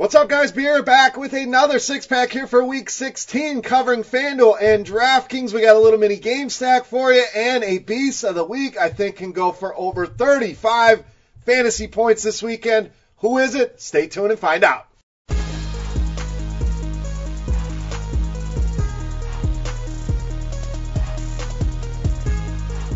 What's up, guys? Beer back with another six pack here for week 16 covering FanDuel and DraftKings. We got a little mini game stack for you and a beast of the week I think can go for over 35 fantasy points this weekend. Who is it? Stay tuned and find out.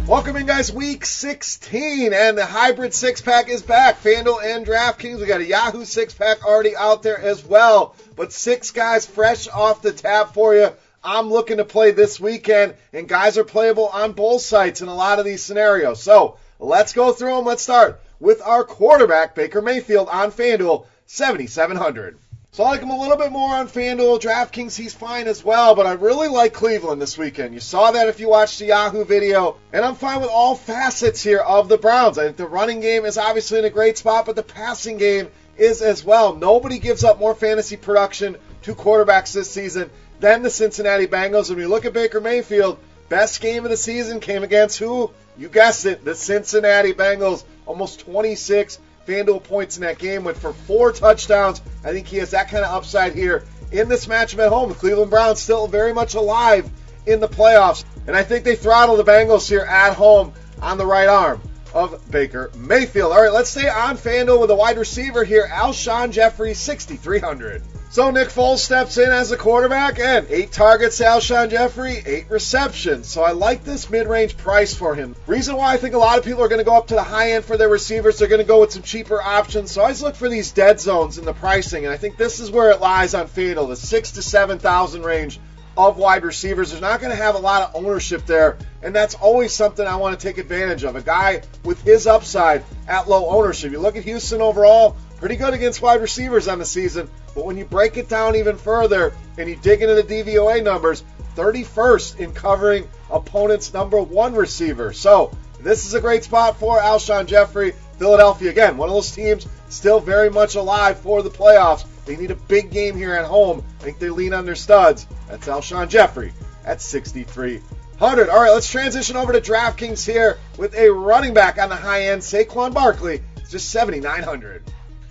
Welcome in, guys. Week 16, and the hybrid six pack is back. FanDuel and DraftKings. We got a Yahoo six pack already out there as well. But six guys fresh off the tap for you. I'm looking to play this weekend, and guys are playable on both sites in a lot of these scenarios. So let's go through them. Let's start with our quarterback, Baker Mayfield, on FanDuel, 7,700. So I like him a little bit more on FanDuel. DraftKings, he's fine as well, but I really like Cleveland this weekend. You saw that if you watched the Yahoo video. And I'm fine with all facets here of the Browns. I think the running game is obviously in a great spot, but the passing game is as well. Nobody gives up more fantasy production to quarterbacks this season than the Cincinnati Bengals. When you look at Baker Mayfield, best game of the season came against who? You guessed it, the Cincinnati Bengals. Almost 26 FanDuel points in that game, went for four touchdowns. I think he has that kind of upside here in this matchup at home. The Cleveland Browns still very much alive in the playoffs. And I think they throttle the Bengals here at home on the right arm of Baker Mayfield. All right, let's stay on FanDuel with a wide receiver here, Alshon Jeffery, 6,300. So Nick Foles steps in as a quarterback and eight targets to Alshon Jeffery, eight receptions. So I like this mid-range price for him. Reason why I think a lot of people are going to go up to the high end for their receivers, they're going to go with some cheaper options. So I always look for these dead zones in the pricing, and I think this is where it lies on FanDuel, the six to seven thousand range of wide receivers. There's not going to have a lot of ownership there, and that's always something I want to take advantage of. A guy with his upside at low ownership. You look at Houston overall, pretty good against wide receivers on the season, but when you break it down even further and you dig into the DVOA numbers, 31st in covering opponent's number one receiver. So this is a great spot for Alshon Jeffery. Philadelphia, again, one of those teams still very much alive for the playoffs. They need a big game here at home. I think they lean on their studs. That's Alshon Jeffery at 6,300. All right, let's transition over to DraftKings here with a running back on the high end, Saquon Barkley. It's just 7,900.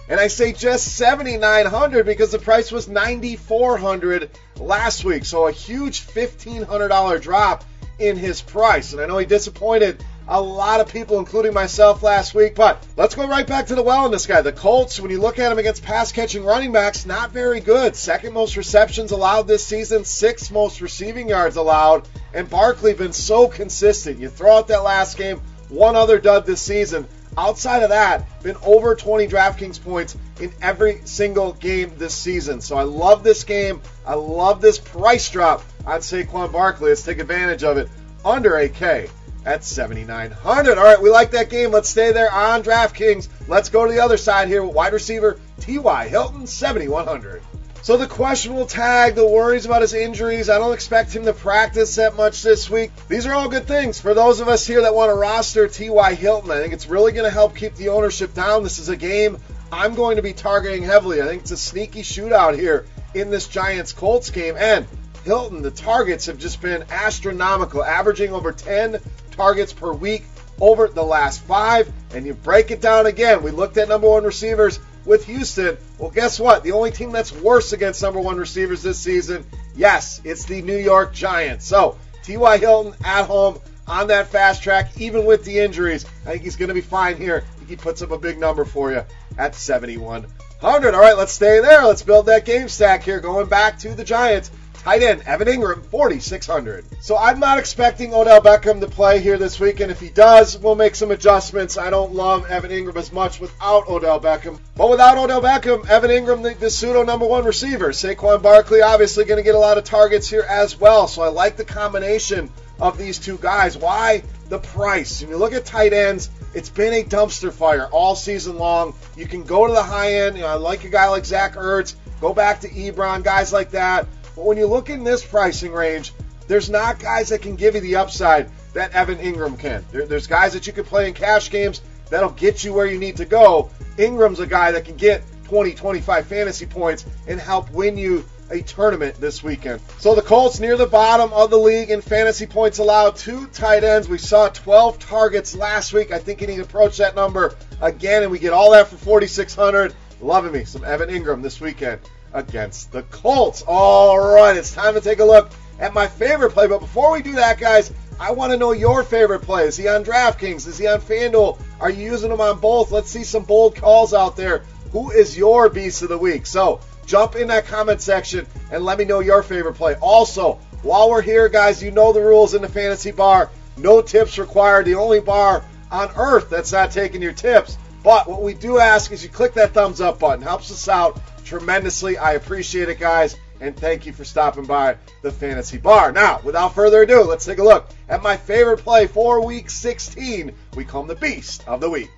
And I say just 7900 because the price was 9400 last week. So a huge $1500 drop in his price. And I know he disappointed a lot of people, including myself, last week. But let's go right back to the well in this guy. The Colts, when you look at him against pass catching running backs, not very good. Second most receptions allowed this season, sixth most receiving yards allowed. And Barkley been so consistent. You throw out that last game, one other dud this season. Outside of that, been over 20 DraftKings points in every single game this season. So I love this game. I love this price drop on Saquon Barkley. Let's take advantage of it. Under a K at 7,900. All right, we like that game. Let's stay there on DraftKings. Let's go to the other side here with wide receiver T.Y. Hilton, 7,100. So the questionable tag, the worries about his injuries, I don't expect him to practice that much this week. These are all good things for those of us here that want to roster T.Y. Hilton. I think it's really going to help keep the ownership down. This is a game I'm going to be targeting heavily. I think it's a sneaky shootout here in this Giants Colts game. And Hilton, the targets have just been astronomical, averaging over 10 targets per week over the last five. And you break it down again. We looked at number one receivers with Houston. Well, guess what? The only team that's worse against number one receivers this season, yes, it's the New York Giants. So, T.Y. Hilton at home on that fast track, even with the injuries. I think he's going to be fine here. He puts up a big number for you at 7,100. All right, let's stay there. Let's build that game stack here. Going back to the Giants. Tight end Evan Engram, 4,600. So I'm not expecting Odell Beckham to play here this week, and if he does, we'll make some adjustments. I don't love Evan Engram as much without Odell Beckham. But without Odell Beckham, Evan Engram, the, the pseudo number one receiver. Saquon Barkley, obviously going to get a lot of targets here as well. So I like the combination of these two guys. Why? The price. When you look at tight ends, it's been a dumpster fire all season long. You can go to the high end. You know, I like a guy like Zach Ertz. Go back to Ebron, guys like that. But when you look in this pricing range, there's not guys that can give you the upside that Evan Engram can. There, there's guys that you can play in cash games that'll get you where you need to go. Engram's a guy that can get 20, 25 fantasy points and help win you a tournament this weekend. So the Colts near the bottom of the league in fantasy points allowed. To tight ends. We saw 12 targets last week. I think he can approach that number again, and we get all that for 4,600. Loving me some Evan Engram this weekend against the Colts. All right, it's time to take a look at my favorite play. But before we do that, guys, I want to know your favorite play. Is he on DraftKings? Is he on FanDuel? Are you using him on both? Let's see some bold calls out there. Who is your beast of the week? So jump in that comment section and let me know your favorite play. Also, while we're here, guys, you know the rules in the fantasy bar. No tips required. The only bar on earth that's not taking your tips. But what we do ask is you click that thumbs up button. Helps us out tremendously. I appreciate it, guys. And thank you for stopping by the Fantasy Bar. Now, without further ado, let's take a look at my favorite play for Week 16. We call him the Beast of the Week.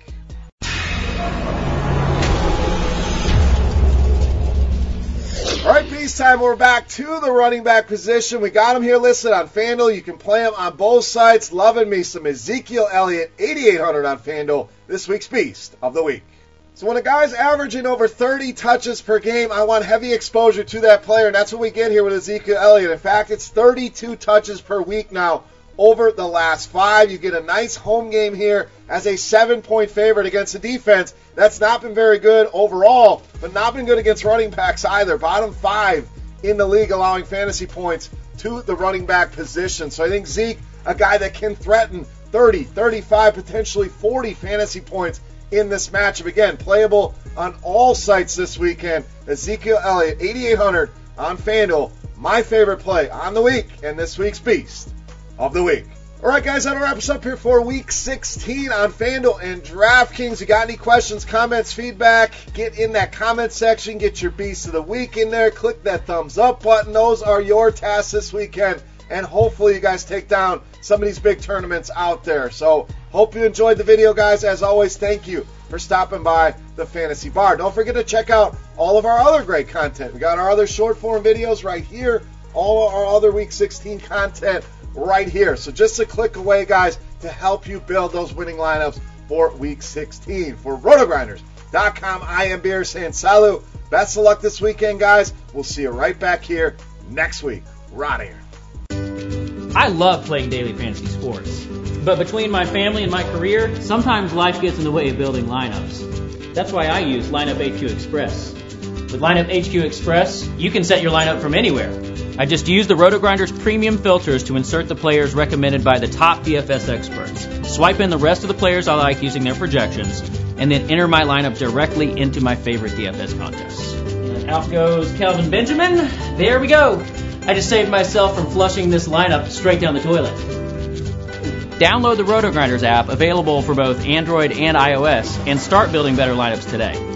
Peace time. We're back to the running back position. We got him here listed on FanDuel. You can play him on both sites. Loving me some Ezekiel Elliott, 8,800 on FanDuel. This week's Beast of the Week. So when a guy's averaging over 30 touches per game, I want heavy exposure to that player, and that's what we get here with Ezekiel Elliott. In fact, it's 32 touches per week now over the last five. You get a nice home game here as a seven point favorite against a defense that's not been very good overall, but not been good against running backs either. Bottom five in the league allowing fantasy points to the running back position. So I think Zeke, a guy that can threaten 30, 35, potentially 40 fantasy points in this matchup. Again, playable on all sites this weekend. Ezekiel Elliott, 8,800 on FanDuel. My favorite play on the week and this week's Beast of the week. All right, guys, that'll wrap us up here for week 16 on FanDuel and DraftKings. You got any questions, comments, feedback? Get in that comment section. Get your beast of the week in there. Click that thumbs up button. Those are your tasks this weekend. And hopefully, you guys take down some of these big tournaments out there. So, hope you enjoyed the video, guys. As always, thank you for stopping by the Fantasy Bar. Don't forget to check out all of our other great content. We got our other short form videos right here, all our other Week 16 content right here. So just a click away, guys, to help you build those winning lineups for Week 16. For RotoGrinders.com, I am Beer saying salut. Best of luck this weekend, guys. We'll see you right back here next week. Right here. I love playing daily fantasy sports. But between my family and my career, sometimes life gets in the way of building lineups. That's why I use Lineup HQ Express. With Lineup HQ Express, you can set your lineup from anywhere I just use the RotoGrinders premium filters to insert the players recommended by the top DFS experts. Swipe in the rest of the players I like using their projections, and then enter my lineup directly into my favorite DFS contests. Out goes Kelvin Benjamin. There we go. I just saved myself from flushing this lineup straight down the toilet. Download the RotoGrinders app, available for both Android and iOS, and start building better lineups today.